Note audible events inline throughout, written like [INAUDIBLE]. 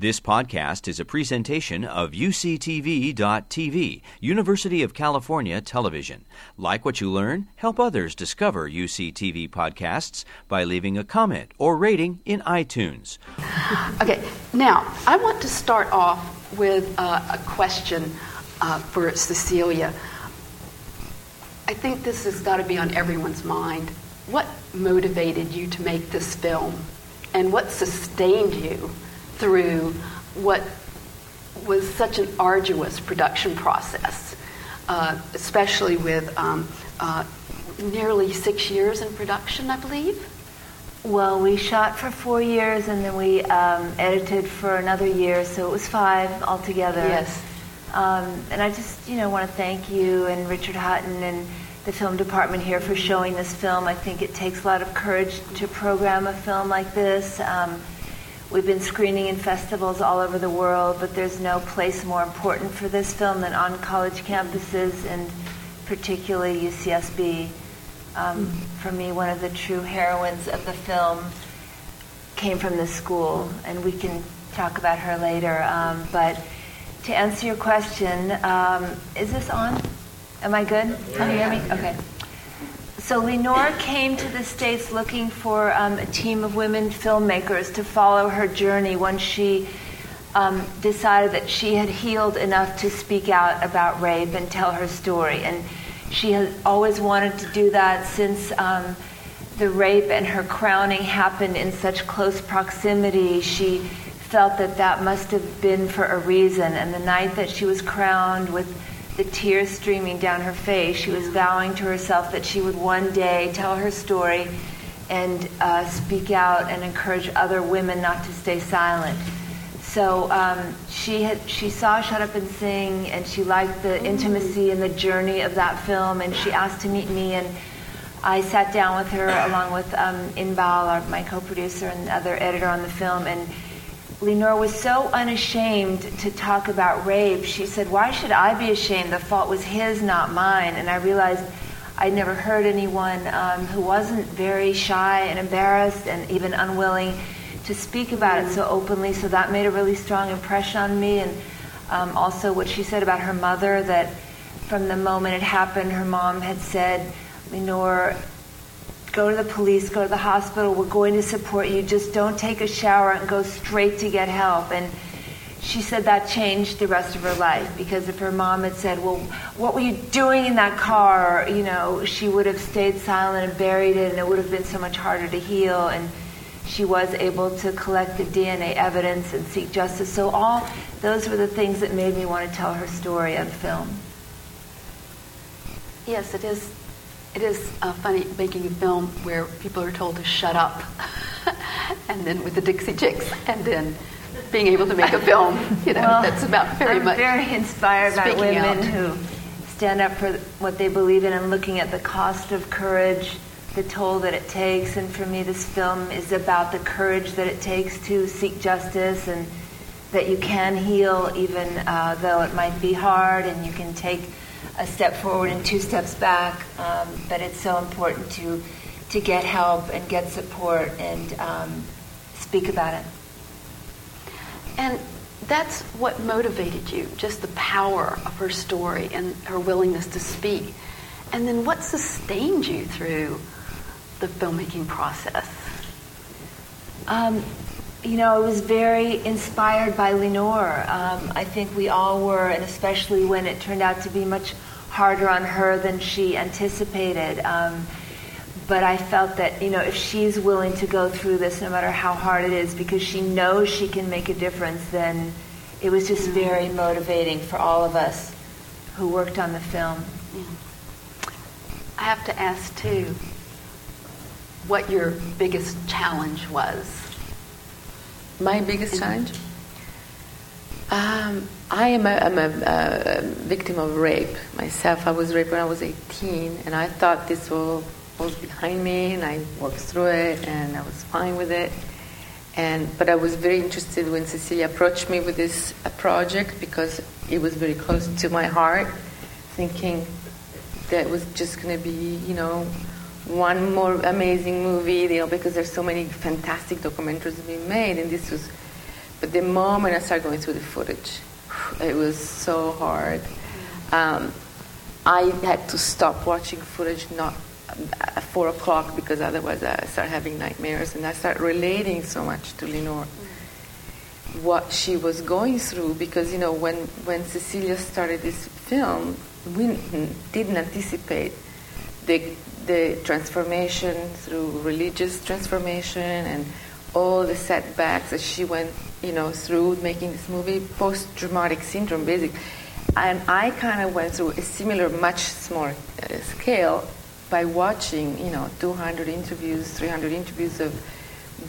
This podcast is a presentation of UCTV.tv, University of California Television. Like what you learn? Help others discover UCTV podcasts by leaving a comment or rating in iTunes. [SIGHS] Okay, now I want to start off with uh, a question uh, for Cecilia. I think this has got to be on everyone's mind. What motivated you to make this film, and what sustained you? Through what was such an arduous production process, uh, especially with um, uh, nearly six years in production, I believe. Well, we shot for four years and then we um, edited for another year, so it was five altogether. Yes. Um, and I just, you know, want to thank you and Richard Hutton and the film department here for showing this film. I think it takes a lot of courage to program a film like this. Um, We've been screening in festivals all over the world, but there's no place more important for this film than on college campuses, and particularly UCSB. Um, mm-hmm. For me, one of the true heroines of the film came from this school, and we can talk about her later. Um, but to answer your question, um, is this on? Am I good? Can you hear me? Okay. So Linor came to the States looking for um, a team of women filmmakers to follow her journey once she um, decided that she had healed enough to speak out about rape and tell her story. And she has always wanted to do that since um, the rape and her crowning happened in such close proximity. She felt that that must have been for a reason. And the night that she was crowned with the tears streaming down her face. She was vowing to herself that she would one day tell her story and uh, speak out and encourage other women not to stay silent. So um, she had she saw Shut Up and Sing, and she liked the intimacy and the journey of that film, and she asked to meet me, and I sat down with her [COUGHS] along with um, Inbal, our, my co-producer and other editor on the film, and Linor was so unashamed to talk about rape. She said, Why should I be ashamed? The fault was his, not mine. And I realized I'd never heard anyone um, who wasn't very shy and embarrassed and even unwilling to speak about it so openly. So that made a really strong impression on me. And um, also what she said about her mother that from the moment it happened, her mom had said, Linor, go to the police, go to the hospital, we're going to support you. Just don't take a shower and go straight to get help. And she said that changed the rest of her life because if her mom had said, Well, what were you doing in that car? you know, she would have stayed silent and buried it, and it would have been so much harder to heal. And she was able to collect the DNA evidence and seek justice. So, all those were the things that made me want to tell her story on film. Yes, it is it is uh, funny making a film where people are told to shut up, [LAUGHS] and then with the Dixie Chicks, and then being able to make a film. [LAUGHS] You know, well, that's about very I'm much. very inspired by women out. who stand up for what they believe in and looking at the cost of courage, the toll that it takes. And for me, this film is about the courage that it takes to seek justice and that you can heal even uh, though it might be hard, and you can take a step forward and two steps back. Um, but it's so important to to get help and get support and um, speak about it. And that's what motivated you, just the power of her story and her willingness to speak. And then what sustained you through the filmmaking process? Um, you know, I was very inspired by Linor. Um, I think we all were, and especially when it turned out to be much harder on her than she anticipated. Um, but I felt that, you know, if she's willing to go through this, no matter how hard it is, because she knows she can make a difference, then it was just very motivating for all of us who worked on the film. Yeah. I have to ask, too, what your biggest challenge was. My biggest challenge? Um, I am a, a, a, victim of rape myself. I was raped when I was 18, and I thought this all was behind me, and I worked through it, and I was fine with it. And but I was very interested when Cecilia approached me with this project because it was very close to my heart, thinking that it was just going to be, you know, one more amazing movie, you know, because there's so many fantastic documentaries being made, and this was But the moment I started going through the footage, [SIGHS] it was so hard. Um, I had to stop watching footage not at four o'clock because otherwise I start having nightmares, and I start relating so much to Linor what she was going through because you know when when Cecilia started this film, we didn't anticipate the the transformation through religious transformation and all the setbacks that she went you know through making this movie post traumatic syndrome basically and I kind of went through a similar much smaller uh, scale by watching you know 200 interviews 300 interviews of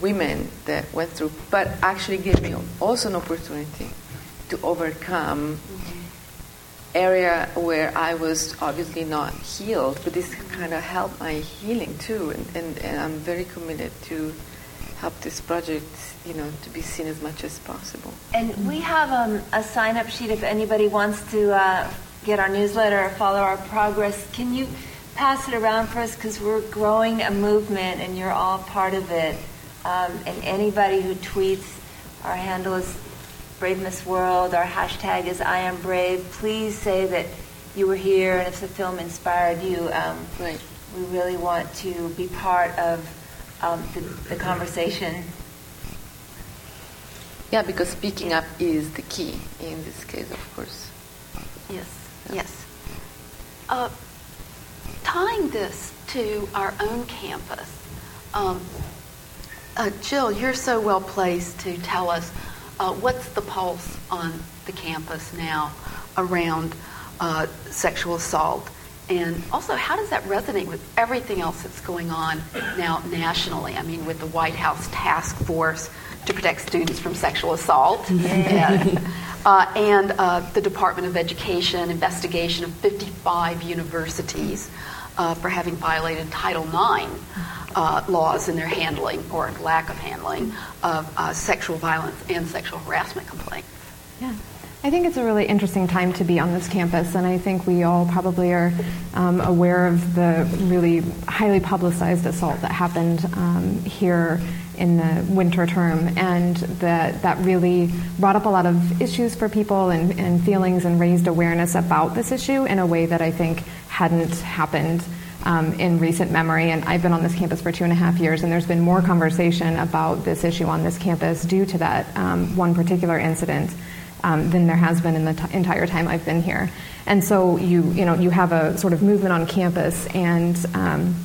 women that went through, but actually gave me also an opportunity to overcome mm-hmm. Area where I was obviously not healed, but this kind of helped my healing too, and, and, and I'm very committed to help this project, you know, to be seen as much as possible. And we have um, a sign-up sheet if anybody wants to uh, get our newsletter or follow our progress. Can you pass it around for us because we're growing a movement and you're all part of it. Um, and anybody who tweets, our handle is Brave Miss World, our hashtag is I am brave. Please say that you were here and if the film inspired you. Um, right. We really want to be part of um, the, the conversation. Yeah, because speaking up is the key in this case, of course. Yes, yes. Uh, tying this to our own campus, um, uh, Jill, you're so well placed to tell us uh, what's the pulse on the campus now around uh, sexual assault. And also, how does that resonate with everything else that's going on now nationally? I mean, with the White House task force to protect students from sexual assault, [LAUGHS] and, [LAUGHS] uh, and uh, the Department of Education investigation of 55 universities uh, for having violated Title IX uh, laws in their handling or lack of handling of uh, sexual violence and sexual harassment complaints. Yeah. I think it's a really interesting time to be on this campus, and I think we all probably are um, aware of the really highly publicized assault that happened um, here in the winter term, and that that really brought up a lot of issues for people and, and feelings and raised awareness about this issue in a way that I think hadn't happened um, in recent memory. And I've been on this campus for two and a half years, and there's been more conversation about this issue on this campus due to that um, one particular incident. Um, than there has been in the t- entire time I've been here, and so you you know you have a sort of movement on campus, and um,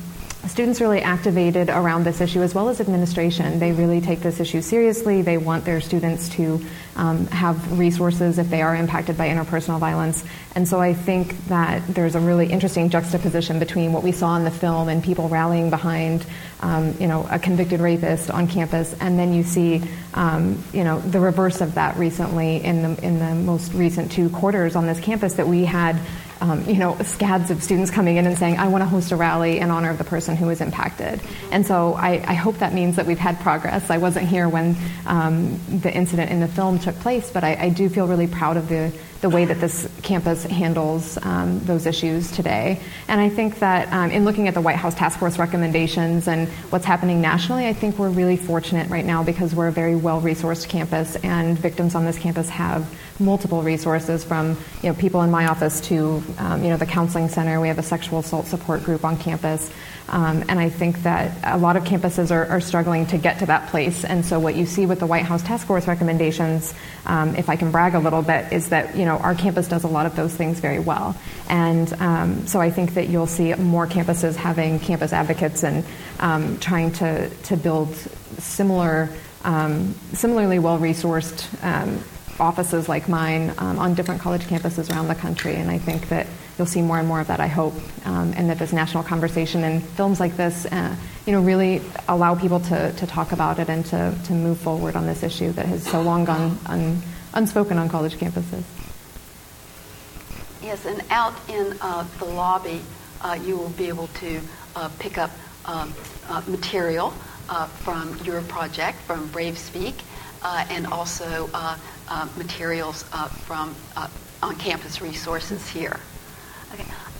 students really activated around this issue as well as administration. They really take this issue seriously. They want their students to um, have resources if they are impacted by interpersonal violence. And so I think that there's a really interesting juxtaposition between what we saw in the film and people rallying behind, um, you know, a convicted rapist on campus, and then you see, um, you know, the reverse of that recently in the in the most recent two quarters on this campus that we had um, you know, scads of students coming in and saying, I want to host a rally in honor of the person who was impacted. And so I, I hope that means that we've had progress. I wasn't here when um, the incident in the film took place, but I, I do feel really proud of the the way that this campus handles um, those issues today. And I think that um, in looking at the White House Task Force recommendations and what's happening nationally, I think we're really fortunate right now because we're a very well resourced campus, and victims on this campus have multiple resources from you know people in my office to um, you know the counseling center. We have a sexual assault support group on campus. Um, and I think that a lot of campuses are, are, struggling to get to that place. And so, what you see with the White House Task Force recommendations, um, if I can brag a little bit, is that you know our campus does a lot of those things very well. And um, so, I think that you'll see more campuses having campus advocates and um, trying to to build similar, um, similarly well resourced um, offices like mine on different college campuses around the country. And I think that you'll see more and more of that, I hope, um, and that this national conversation and films like this, uh, you know, really allow people to, to talk about it and to, to move forward on this issue that has so long gone un, unspoken on college campuses. Yes, and out in uh, the lobby, uh, you will be able to uh, pick up um, uh, material uh, from your project, from Brave Speak, and also materials from on-campus resources here.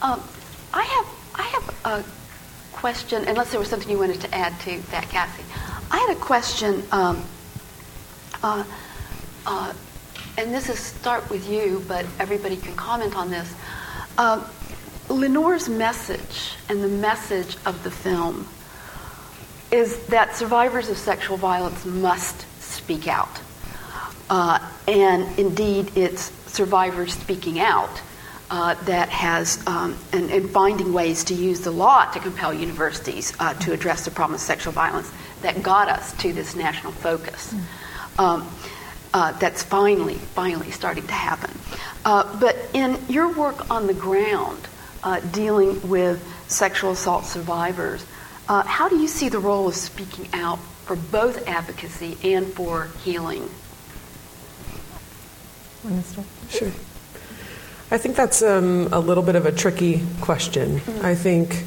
Um, I have I have a question, unless there was something you wanted to add to that, Cassie. I had a question. Um, uh, uh, and this is start with you, but everybody can comment on this. Uh, Linor's message and the message of the film is that survivors of sexual violence must speak out. Uh, and indeed, it's survivors speaking out uh, that has, um, and, and, finding ways to use the law to compel universities uh, to address the problem of sexual violence that got us to this national focus. Um, uh, that's finally, finally starting to happen. Uh, but in your work on the ground, uh, dealing with sexual assault survivors, uh, how do you see the role of speaking out for both advocacy and for healing? Sure. I think that's um, a little bit of a tricky question. Mm-hmm. I think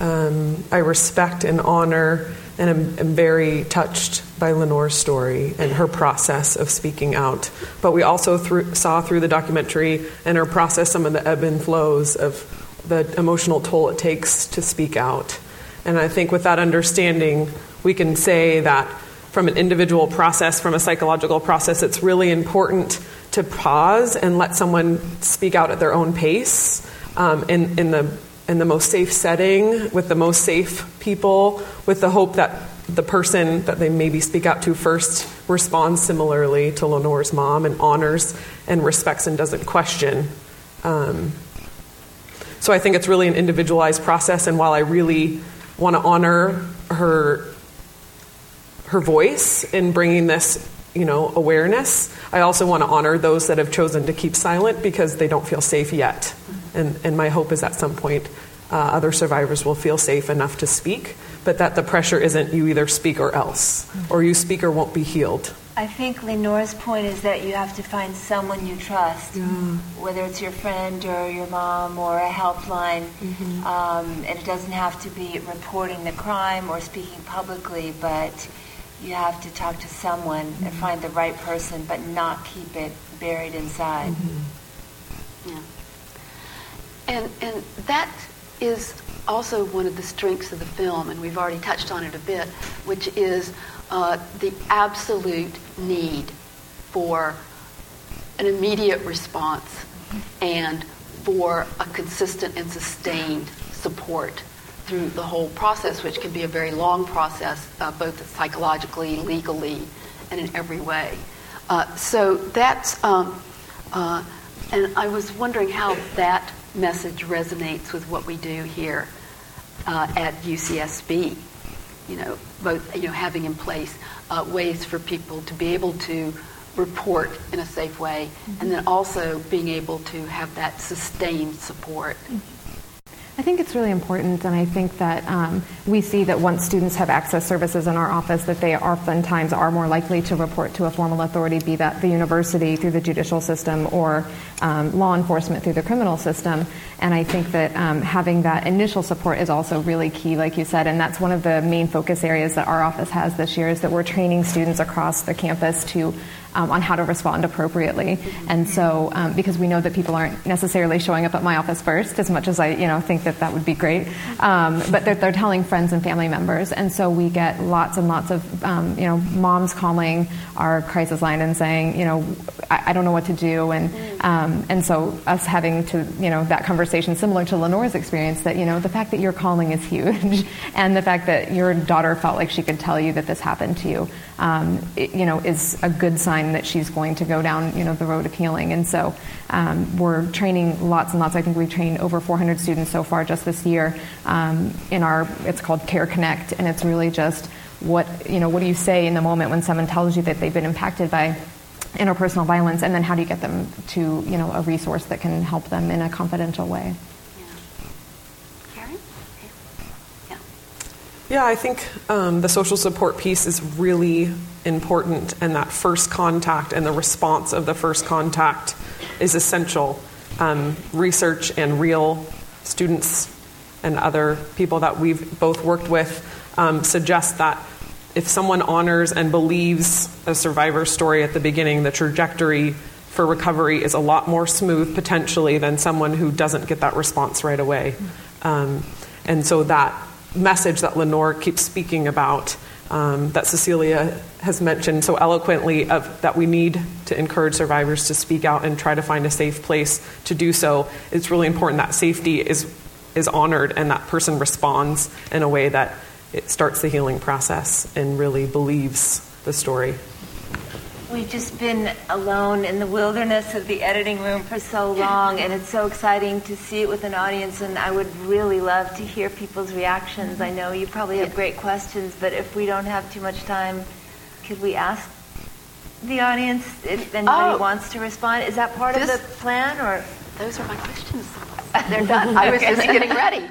um, I respect and honor and am, am, very touched by Linor's story and her process of speaking out. But we also through, saw through the documentary and her process some of the ebb and flows of the emotional toll it takes to speak out. And I think with that understanding, we can say that from an individual process, from a psychological process, it's really important to pause and let someone speak out at their own pace um, in, in, the, in the most safe setting, with the most safe people, with the hope that the person that they maybe speak out to first responds similarly to Linor's mom and honors and respects and doesn't question. Um, so I think it's really an individualized process, and while I really want to honor her her voice in bringing this you know awareness i also want to honor those that have chosen to keep silent because they don't feel safe yet and, and my hope is at some point uh, other survivors will feel safe enough to speak but that the pressure isn't you either speak or else or you speak or won't be healed I think Linor's point is that you have to find someone you trust, yeah. whether it's your friend or your mom or a helpline. Mm-hmm. Um, and it doesn't have to be reporting the crime or speaking publicly, but you have to talk to someone mm-hmm. and find the right person, but not keep it buried inside. Mm-hmm. Yeah. And, and that is also one of the strengths of the film, and we've already touched on it a bit, which is uh, the absolute need for an immediate response mm-hmm. and for a consistent and sustained support through the whole process, which can be a very long process, uh, both psychologically, legally, and in every way. Uh, so that's, um, uh, and I was wondering how that message resonates with what we do here uh, at UCSB. You know, both you know having in place uh, ways for people to be able to report in a safe way, mm-hmm. and then also being able to have that sustained support. Mm-hmm. I think it's really important, and I think that um, we see that once students have access services in our office, that they oftentimes are more likely to report to a formal authority, be that the university through the judicial system or um, law enforcement through the criminal system. And I think that um, having that initial support is also really key, like you said, and that's one of the main focus areas that our office has this year is that we're training students across the campus to um, on how to respond appropriately. And so, um, because we know that people aren't necessarily showing up at my office first, as much as I, you know, think that that would be great, um, but they're, they're, telling friends and family members. And so we get lots and lots of, um, you know, moms calling our crisis line and saying, you know, I, I don't know what to do, and um, and so us having to, you know, that conversation similar to Linor's experience that you know the fact that you're calling is huge, [LAUGHS] and the fact that your daughter felt like she could tell you that this happened to you, um, it, you know, is a good sign that she's going to go down, you know, the road of healing. And so um, we're training lots and lots. I think we've trained over 400 students so far just this year um, in our. It's called Care Connect, and it's really just what you know. What do you say in the moment when someone tells you that they've been impacted by interpersonal violence, and then how do you get them to you know a resource that can help them in a confidential way? Yeah, I think um, the social support piece is really important, and that first contact and the response of the first contact is essential. Um, research and real students and other people that we've both worked with um, suggest that if someone honors and believes a survivor story at the beginning, the trajectory for recovery is a lot more smooth potentially than someone who doesn't get that response right away. Um, and so that message that Linor keeps speaking about um, that Cecilia has mentioned so eloquently of that we need to encourage survivors to speak out and try to find a safe place to do so. It's really important that safety is is honored and that person responds in a way that it starts the healing process and really believes the story. We've just been alone in the wilderness of the editing room for so long, and it's so exciting to see it with an audience. And I would really love to hear people's reactions. I know you probably have great questions, but if we don't have too much time, could we ask the audience if anybody Oh. wants to respond? Is that part This- of the plan, or Those are my questions. [LAUGHS] They're done. I was just getting ready.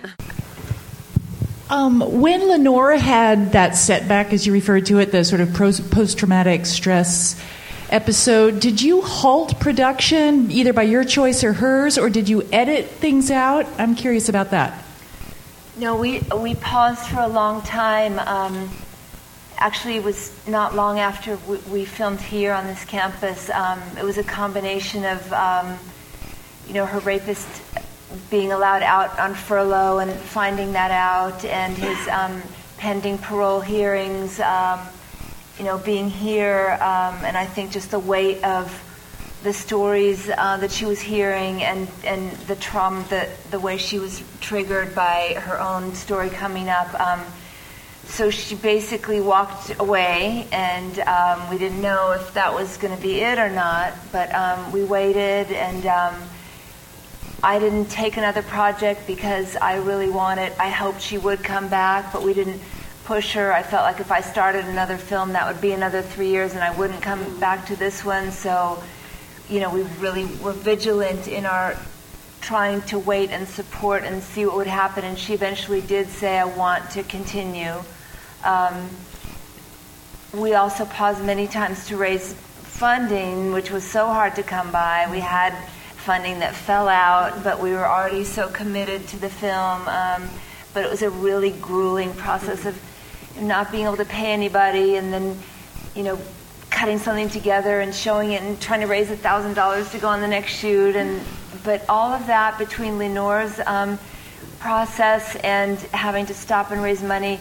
Um, when Lenora had that setback, as you referred to it, the sort of post traumatic stress episode, did you halt production either by your choice or hers, or did you edit things out? I'm curious about that. No, we we paused for a long time. Um, actually, it was not long after we, we filmed here on this campus. Um, it was a combination of, um, you know, her rapist being allowed out on furlough and finding that out, and his um, pending parole hearings. Um, you know, being here, um, and I think just the weight of the stories uh, that she was hearing and, and the trauma, the, the way she was triggered by her own story coming up. Um, so she basically walked away, and um, we didn't know if that was going to be it or not. But um, we waited, and I didn't take another project because I really wanted. I hoped she would come back, but we didn't push her. I felt like if I started another film, that would be another three years, and I wouldn't come back to this one. So, you know, we really were vigilant in our trying to wait and support and see what would happen. And she eventually did say, "I want to continue." Um, we also paused many times to raise funding, which was so hard to come by. We had funding that fell out, but we were already so committed to the film. Um, but it was a really grueling process of not being able to pay anybody and then, you know, cutting something together and showing it and trying to raise a thousand dollars to go on the next shoot and but all of that between Linor's um, process and having to stop and raise money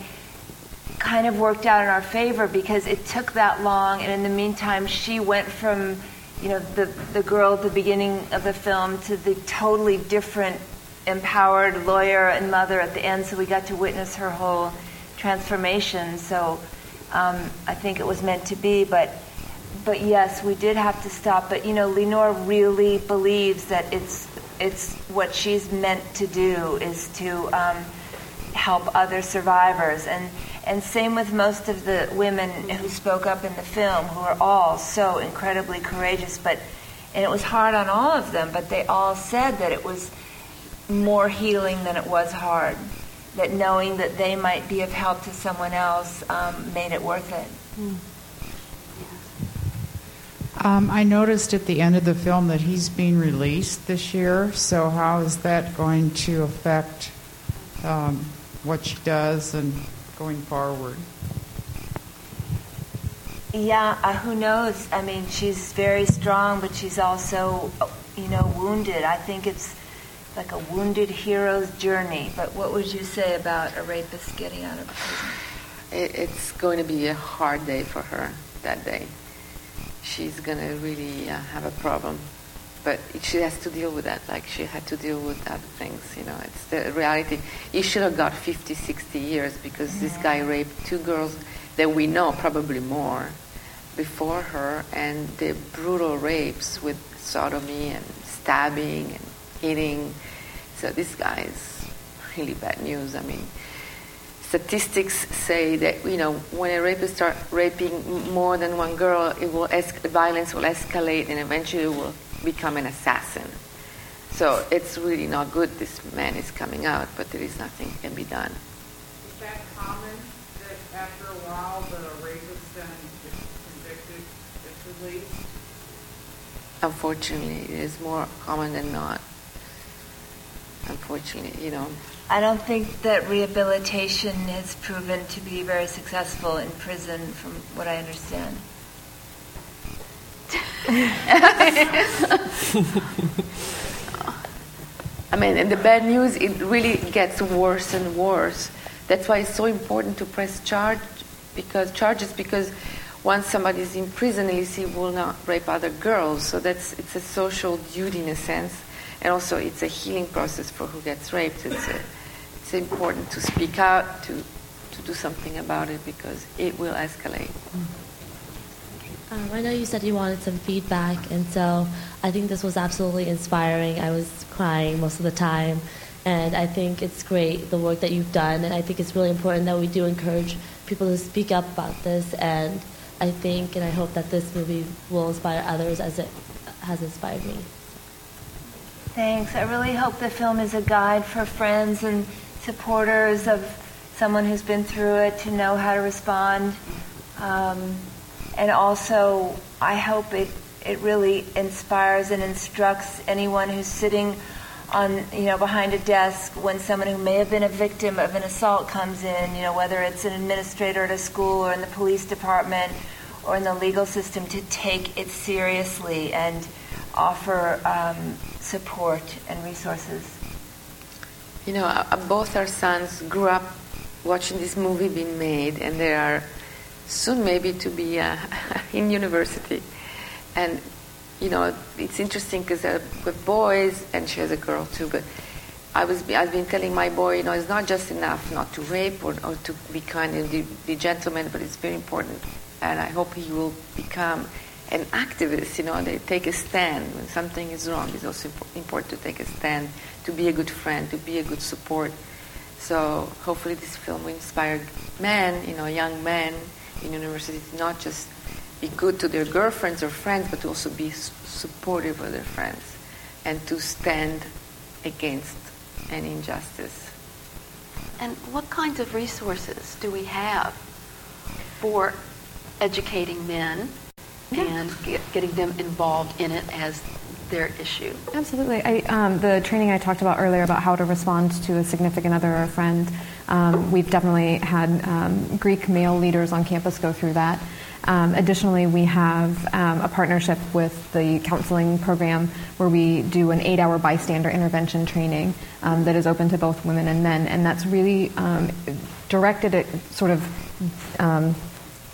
kind of worked out in our favor because it took that long and in the meantime she went from you know the the girl at the beginning of the film to the totally different empowered lawyer and mother at the end so we got to witness her whole transformation. So um, I think it was meant to be but but yes we did have to stop. But you know Linor really believes that it's it's what she's meant to do is to um, help other survivors. And and same with most of the women who spoke up in the film who are all so incredibly courageous but and it was hard on all of them but they all said that it was more healing than it was hard that knowing that they might be of help to someone else um, made it worth it Um, I noticed at the end of the film that he's being released this year. So how is that going to affect um, what she does and going forward? Yeah, uh, who knows? I mean, she's very strong, but she's also, uh, you know, wounded. I think it's like a wounded hero's journey. But what would you say about a rapist getting out of prison? It, it's going to be a hard day for her that day. She's going to really uh, have a problem. But she has to deal with that, like she had to deal with other things, you know. It's the reality. He should have got 50, 60 years because this guy raped two girls that we know, probably more, before her, and the brutal rapes with sodomy and stabbing and hitting. So this guy is really bad news. I mean, statistics say that you know when a rapist starts raping more than one girl, it will es- violence will escalate and eventually will become an assassin. So it's really not good. This man is coming out, but there is nothing can be done. Is that common that after a while the rapist then is convicted is released? Unfortunately, it is more common than not. Unfortunately, you know. I don't think that rehabilitation has proven to be very successful in prison, from what I understand. [LAUGHS] I mean, and the bad news, it really gets worse and worse. That's why it's so important to press charge because charges because once somebody is in prison, he will not rape other girls. So that's it's a social duty in a sense, and also it's a healing process for who gets raped. It's a, it's important to speak out to to do something about it because it will escalate. Um, I know you said you wanted some feedback, and so I think this was absolutely inspiring. I was crying most of the time, and I think it's great the work that you've done, and I think it's really important that we do encourage people to speak up about this. And I think and I hope that this movie will inspire others as it has inspired me. Thanks. I really hope the film is a guide for friends and supporters of someone who's been through it to know how to respond. Um, and also, I hope it, it really inspires and instructs anyone who's sitting on, you know, behind a desk when someone who may have been a victim of an assault comes in, you know, whether it's an administrator at a school or in the police department or in the legal system, to take it seriously and offer um, support and resources. You know, uh, both our sons grew up watching this movie being made, and they are soon maybe to be uh, [LAUGHS] in university. And, you know, it's interesting because uh, with boys, and she has a girl too, but I was, I've been telling my boy, you know, it's not just enough not to rape or, or to be kind and be, be gentleman, but it's very important. And I hope he will become an activist, you know, they take a stand when something is wrong. It's also important to take a stand, to be a good friend, to be a good support. So hopefully this film will inspire men, you know, young men in university to not just be good to their girlfriends or friends, but to also be supportive of their friends and to stand against any injustice. And what kinds of resources do we have for educating men. And get, getting them involved in it as their issue. Absolutely. I, um, the training I talked about earlier about how to respond to a significant other or a friend, um, we've definitely had um, Greek male leaders on campus go through that. Um, additionally, we have um, a partnership with the counseling program where we do an eight hour bystander intervention training um, that is open to both women and men, and that's really directed at sort of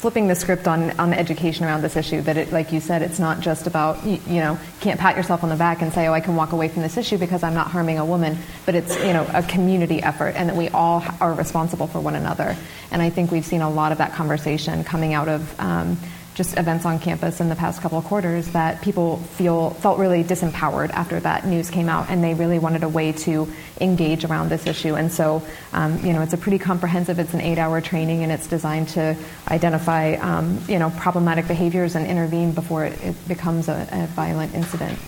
flipping the script on, on education around this issue that it, like you said it's not just about you, you, know can't pat yourself on the back and say oh i can walk away from this issue because i'm not harming a woman but it's you know a community effort and that we all are responsible for one another. And i think we've seen a lot of that conversation coming out of um, just events on campus in the past couple of quarters that people feel felt really disempowered after that news came out, and they really wanted a way to engage around this issue. And so, um, you know, it's a pretty comprehensive. It's an eight-hour training, and it's designed to identify, um, you know, problematic behaviors and intervene before it, it becomes a, a, violent incident.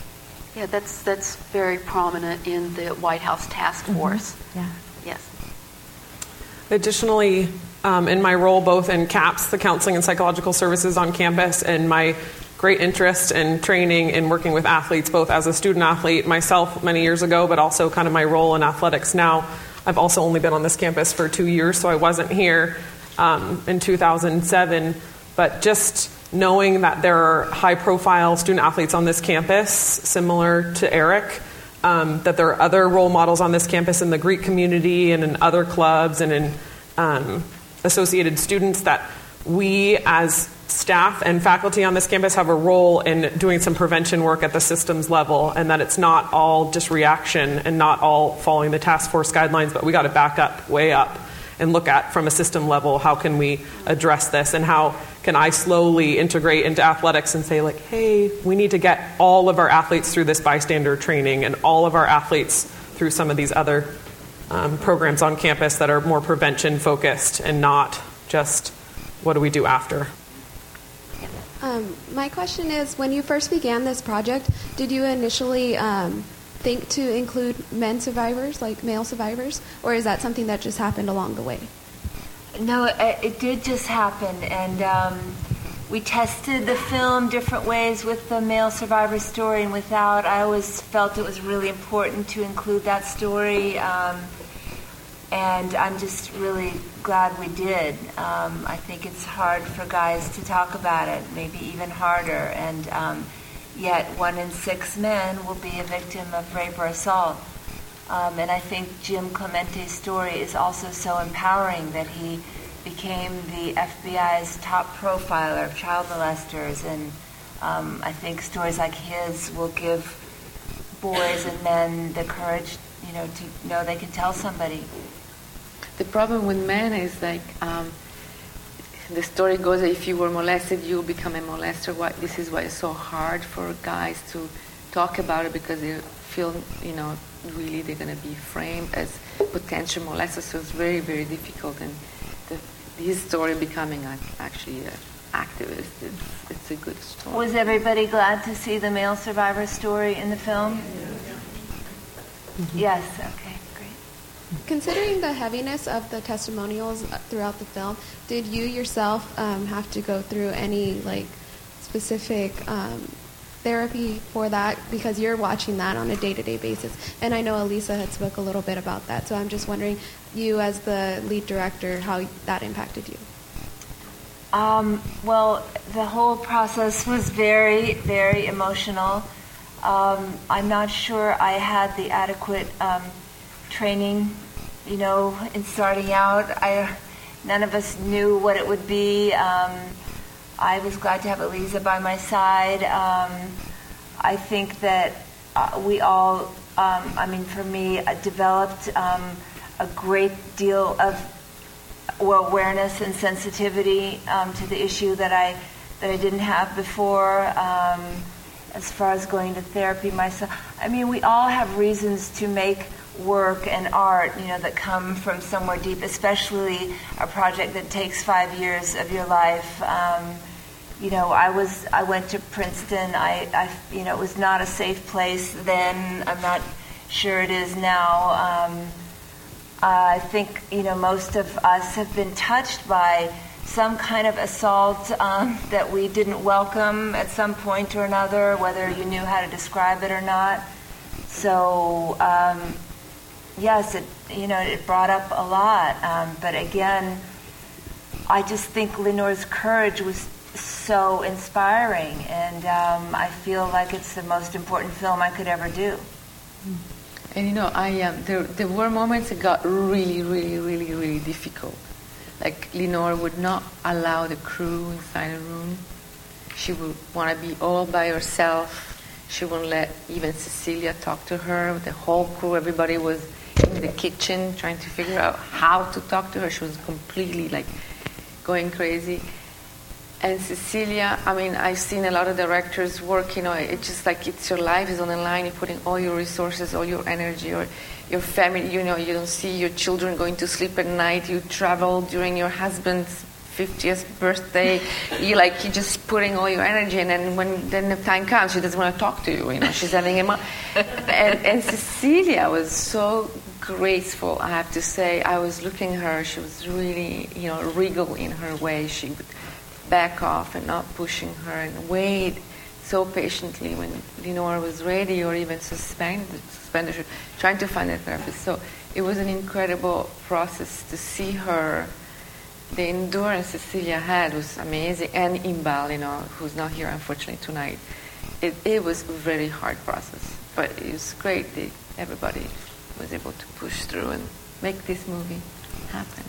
Yeah, that's that's very prominent in the White House task mm-hmm. force. Mm-hmm. Yeah. Yes. Additionally, um, in my role both in CAPS, the Counseling and Psychological Services on campus, and my great interest and training in working with athletes, both as a student athlete myself many years ago, but also kind of my role in athletics now. I've also only been on this campus for two years, so I wasn't here um, in 2007. But just knowing that there are high profile student athletes on this campus, similar to Eric, um, that there are other role models on this campus in the Greek community and in other clubs and in um, associated students that we as staff and faculty on this campus have a role in doing some prevention work at the systems level and that it's not all just reaction and not all following the task force guidelines but we got to back up way up and look at from a system level how can we address this and how can i slowly integrate into athletics and say like hey we need to get all of our athletes through this bystander training and all of our athletes through some of these other um, programs on campus that are more prevention focused and not just what do we do after. Um, my question is when you first began this project, did you initially um, think to include men survivors, like male survivors, or is that something that just happened along the way? No, it, it did just happen, and um, we tested the film different ways with the male survivor story and without. I always felt it was really important to include that story. Um, and I'm just really glad we did. Um, I think it's hard for guys to talk about it, maybe even harder. And um, yet, one in six men will be a victim of rape or assault. Um, and I think Jim Clemente's story is also so empowering that he became the FBI's top profiler of child molesters, and um, I think stories like his will give boys and men the courage, you know, to know they can tell somebody. The problem with men is like um, the story goes that if you were molested, you'll become a molester. Why, this is why it's so hard for guys to talk about it because they feel, you know, really they're going to be framed as potential molesters. So it's very, very difficult. And the, his story becoming actually an activist, it's, it's a good story. Was everybody glad to see the male survivor story in the film? Mm-hmm. Yes, okay. Considering the heaviness of the testimonials throughout the film, did you yourself um, have to go through any like specific um, therapy for that? Because you're watching that on a day-to-day basis, and I know Elisa had spoke a little bit about that. So I'm just wondering, you as the lead director, how that impacted you. Um, well, the whole process was very, very emotional. Um, I'm not sure I had the adequate um, training you know, in starting out, I none of us knew what it would be. Um, I was glad to have Elisa by my side. Um, I think that uh, we all, um, I mean, for me, uh, developed um, a great deal of well, awareness and sensitivity um, to the issue that I that I didn't have before. Um, as far as going to therapy myself, I mean, we all have reasons to make work and art, you know, that come from somewhere deep, especially a project that takes five years of your life. Um, you know, I was I went to Princeton. I, I, you know, it was not a safe place then. I'm not sure it is now. Um, I think you know most of us have been touched by some kind of assault um, that we didn't welcome at some point or another, whether you knew how to describe it or not. So um, yes, it you know it brought up a lot. Um, but again, I just think Linor's courage was so inspiring, and um, I feel like it's the most important film I could ever do. And you know, I um, there there were moments that got really, really, really, really difficult. Like Linor would not allow the crew inside the room. She would want to be all by herself. She wouldn't let even Cecilia talk to her. The whole crew, everybody was in the kitchen trying to figure out how to talk to her. She was completely like going crazy. And Cecilia, I mean, I've seen a lot of directors work, you know, it's just like it's your life is on the line. You're putting all your resources, all your energy, or your family, you know, you don't see your children going to sleep at night. You travel during your husband's 50th birthday. you like, you're just putting all your energy, in, and when then the time comes, she doesn't want to talk to you, you know, she's having a. [LAUGHS] And, and Cecilia was so graceful, I have to say. I was looking at her, she was really, you know, regal in her way. She would back off and not pushing her and wait so patiently when Linor was ready or even suspended, suspended trying to find a therapist. So it was an incredible process to see her. The endurance Cecilia had was amazing, and Inbal, you know, who's not here unfortunately tonight. It, it was a very hard process, but it was great that everybody was able to push through and make this movie happen.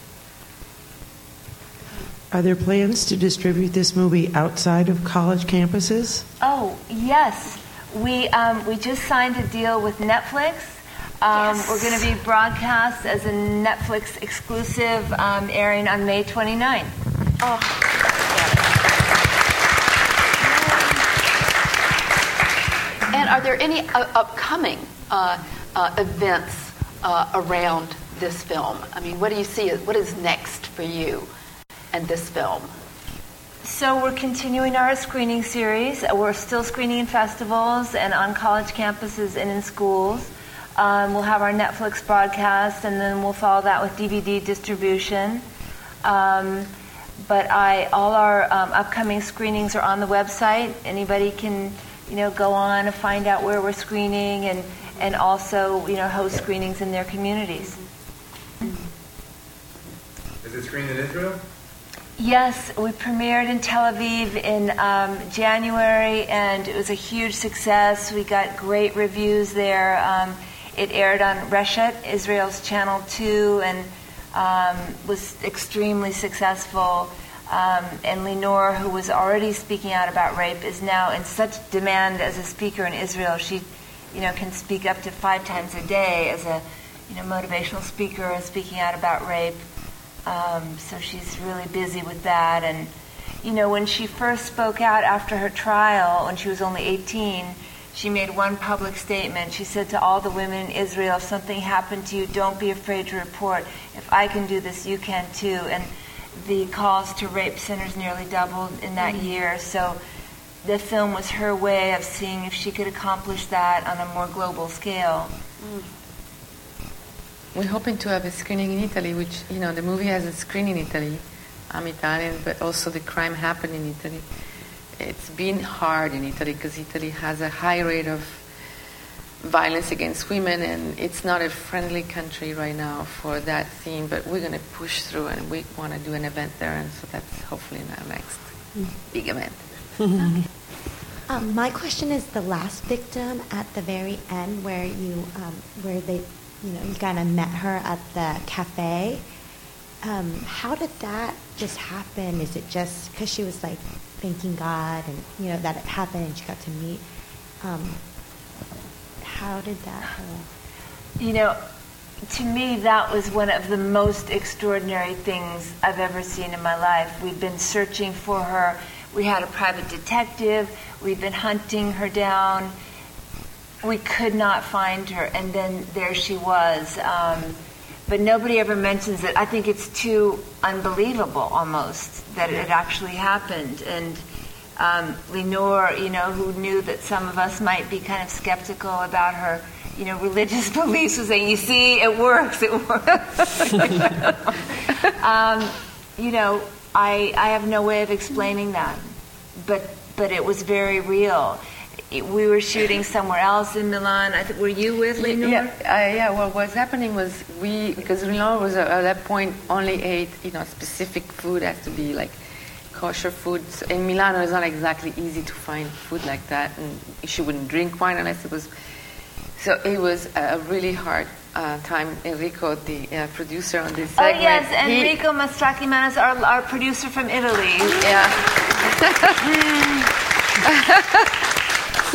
Are there plans to distribute this movie outside of college campuses? Oh, yes. We, um, we just signed a deal with Netflix. Um, yes. We're going to be broadcast as a Netflix exclusive um, airing on May 29th. Oh. And are there any uh, upcoming uh, uh, events uh, around this film? I mean, what do you see? What is next for you and this film? So we're continuing our screening series. We're still screening in festivals and on college campuses and in schools. Um, we'll have our Netflix broadcast, and then we'll follow that with DVD distribution. Um, but I, all our um, upcoming screenings are on the website. Anybody can, you know, go on and find out where we're screening and and also you know host screenings in their communities. Is it screened in Israel? Yes, we premiered in Tel Aviv in um, January, and it was a huge success. We got great reviews there. Um, it aired on Reshet, Israel's Channel 2, and um, was extremely successful. Um, and Linor, who was already speaking out about rape, is now in such demand as a speaker in Israel. She, you know, can speak up to five times a day as a, you know, motivational speaker and speaking out about rape. Um, so she's really busy with that. And, you know, when she first spoke out after her trial, when she was only 18, she made one public statement. She said to all the women in Israel, if something happened to you, don't be afraid to report. If I can do this, you can too. And the calls to rape centers nearly doubled in that Mm-hmm. year. So the film was her way of seeing if she could accomplish that on a more global scale. We're hoping to have a screening in Italy, which, you know, the movie has a screen in Italy. I'm Italian, but also the crime happened in Italy. It's been hard in Italy because Italy has a high rate of violence against women, and it's not a friendly country right now for that theme, but we're going to push through and we want to do an event there, and so that's hopefully in our next big event. Um, my question is the last victim at the very end, where you, um, where they, you know, you kind of met her at the cafe. Um, how did that just happen? Is it just because she was like thanking God, and you know that it happened, and she got to meet? Um, how did that? whole You know, to me, that was one of the most extraordinary things I've ever seen in my life. We've been searching for her. We had a private detective. We've been hunting her down. We could not find her, and then there she was. Um, but nobody ever mentions it. I think it's too unbelievable almost that it actually happened. And um, Linor, you know, who knew that some of us might be kind of skeptical about her, you know, religious [LAUGHS] beliefs, was saying, "You see, it works. It works." [LAUGHS] um, you know, I I have no way of explaining that, but but it was very real. We were shooting somewhere else in Milan. I think were you with Linor? Yeah, uh, yeah. Well, what's happening was we because Linor was uh, at that point only ate you know specific food has to be like kosher food. So in Milano, it's not exactly easy to find food like that, and she wouldn't drink wine unless it was. So it was a really hard uh, time. Enrico, the uh, producer on this segment. Oh yes, Enrico Mastracchi is our, our producer from Italy. [LAUGHS] [LAUGHS]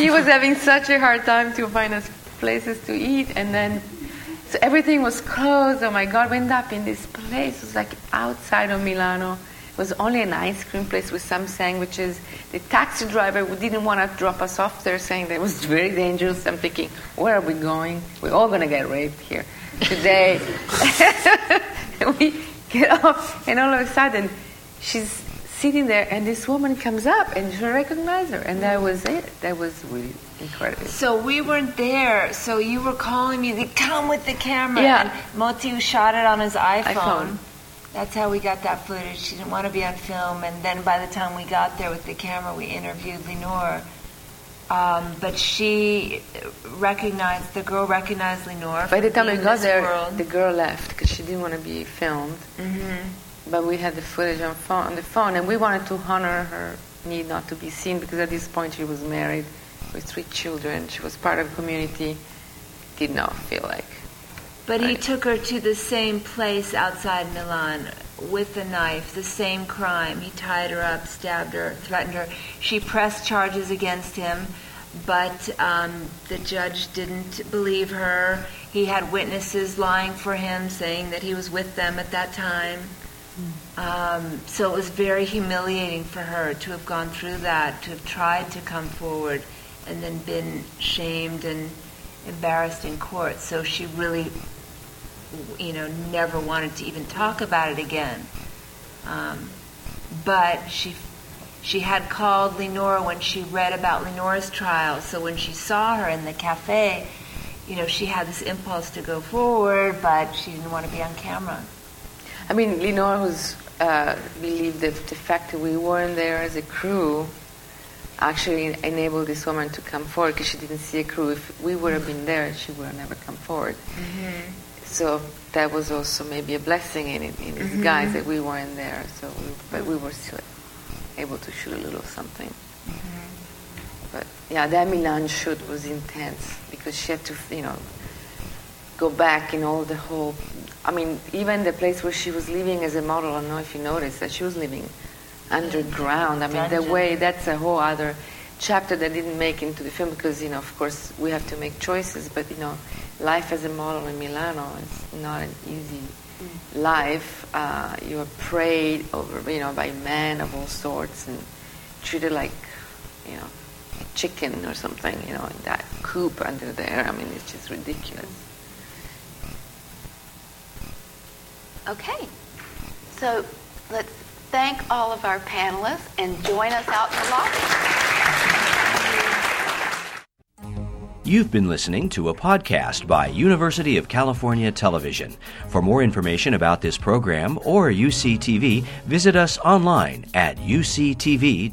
he was having such a hard time to find us places to eat and then so everything was closed. Oh my god we ended up in this place. It was like outside of milano. It was only an ice cream place with some sandwiches. The taxi driver didn't want to drop us off there saying that it was very dangerous. I'm thinking where are we going? We're all going to get raped here today. [LAUGHS] We get off and all of a sudden she's sitting there and this woman comes up and she recognized her and that was it that was really incredible So we weren't there. So you were calling me, to come with the camera. Yeah. And Moti shot it on his iPhone. iPhone. That's how we got that footage. She didn't want to be on film. And then by the time we got there with the camera, we interviewed Linor. Um, but she recognized, the girl recognized Linor. by the time we got there world. the girl left because she didn't want to be filmed Mhm. But we had the footage on, phone, on the phone and we wanted to honor her need not to be seen because at this point she was married with three children she was part of a community did not feel like But he took her to the same place outside Milan with the knife, the same crime. He tied her up, stabbed her, threatened her. She pressed charges against him, but um, the judge didn't believe her. He had witnesses lying for him, saying that he was with them at that time. Um, so it was very humiliating for her to have gone through that, to have tried to come forward and then been shamed and embarrassed in court. So she really, you know, never wanted to even talk about it again. Um, but she she had called Lenora when she read about Lenora's trial. So when she saw her in the cafe, you know, she had this impulse to go forward, but she didn't want to be on camera. I mean, Linor was uh, believed that the fact that we weren't there as a crew actually enabled this woman to come forward because she didn't see a crew. If we would have been there, she would have never come forward. So that was also maybe a blessing in, in, in disguise Mhm. that we weren't there. So, we, but we were still able to shoot a little something. But yeah, that Milan shoot was intense because she had to, you know, go back in all the whole I mean, even the place where she was living as a model, I don't know if you noticed that she was living underground. I mean, the way that's a whole other chapter that didn't make into the film because, you know, of course, we have to make choices, but, you know, life as a model in Milano is not an easy life. Uh, you are preyed over, you know, by men of all sorts and treated like, you know, a chicken or something, you know, in that coop under there. I mean, it's just ridiculous. Okay. So let's thank all of our panelists and join us out in the lobby. You've been listening to a podcast by University of California Television. For more information about this program or UCTV, visit us online at uctv.tv.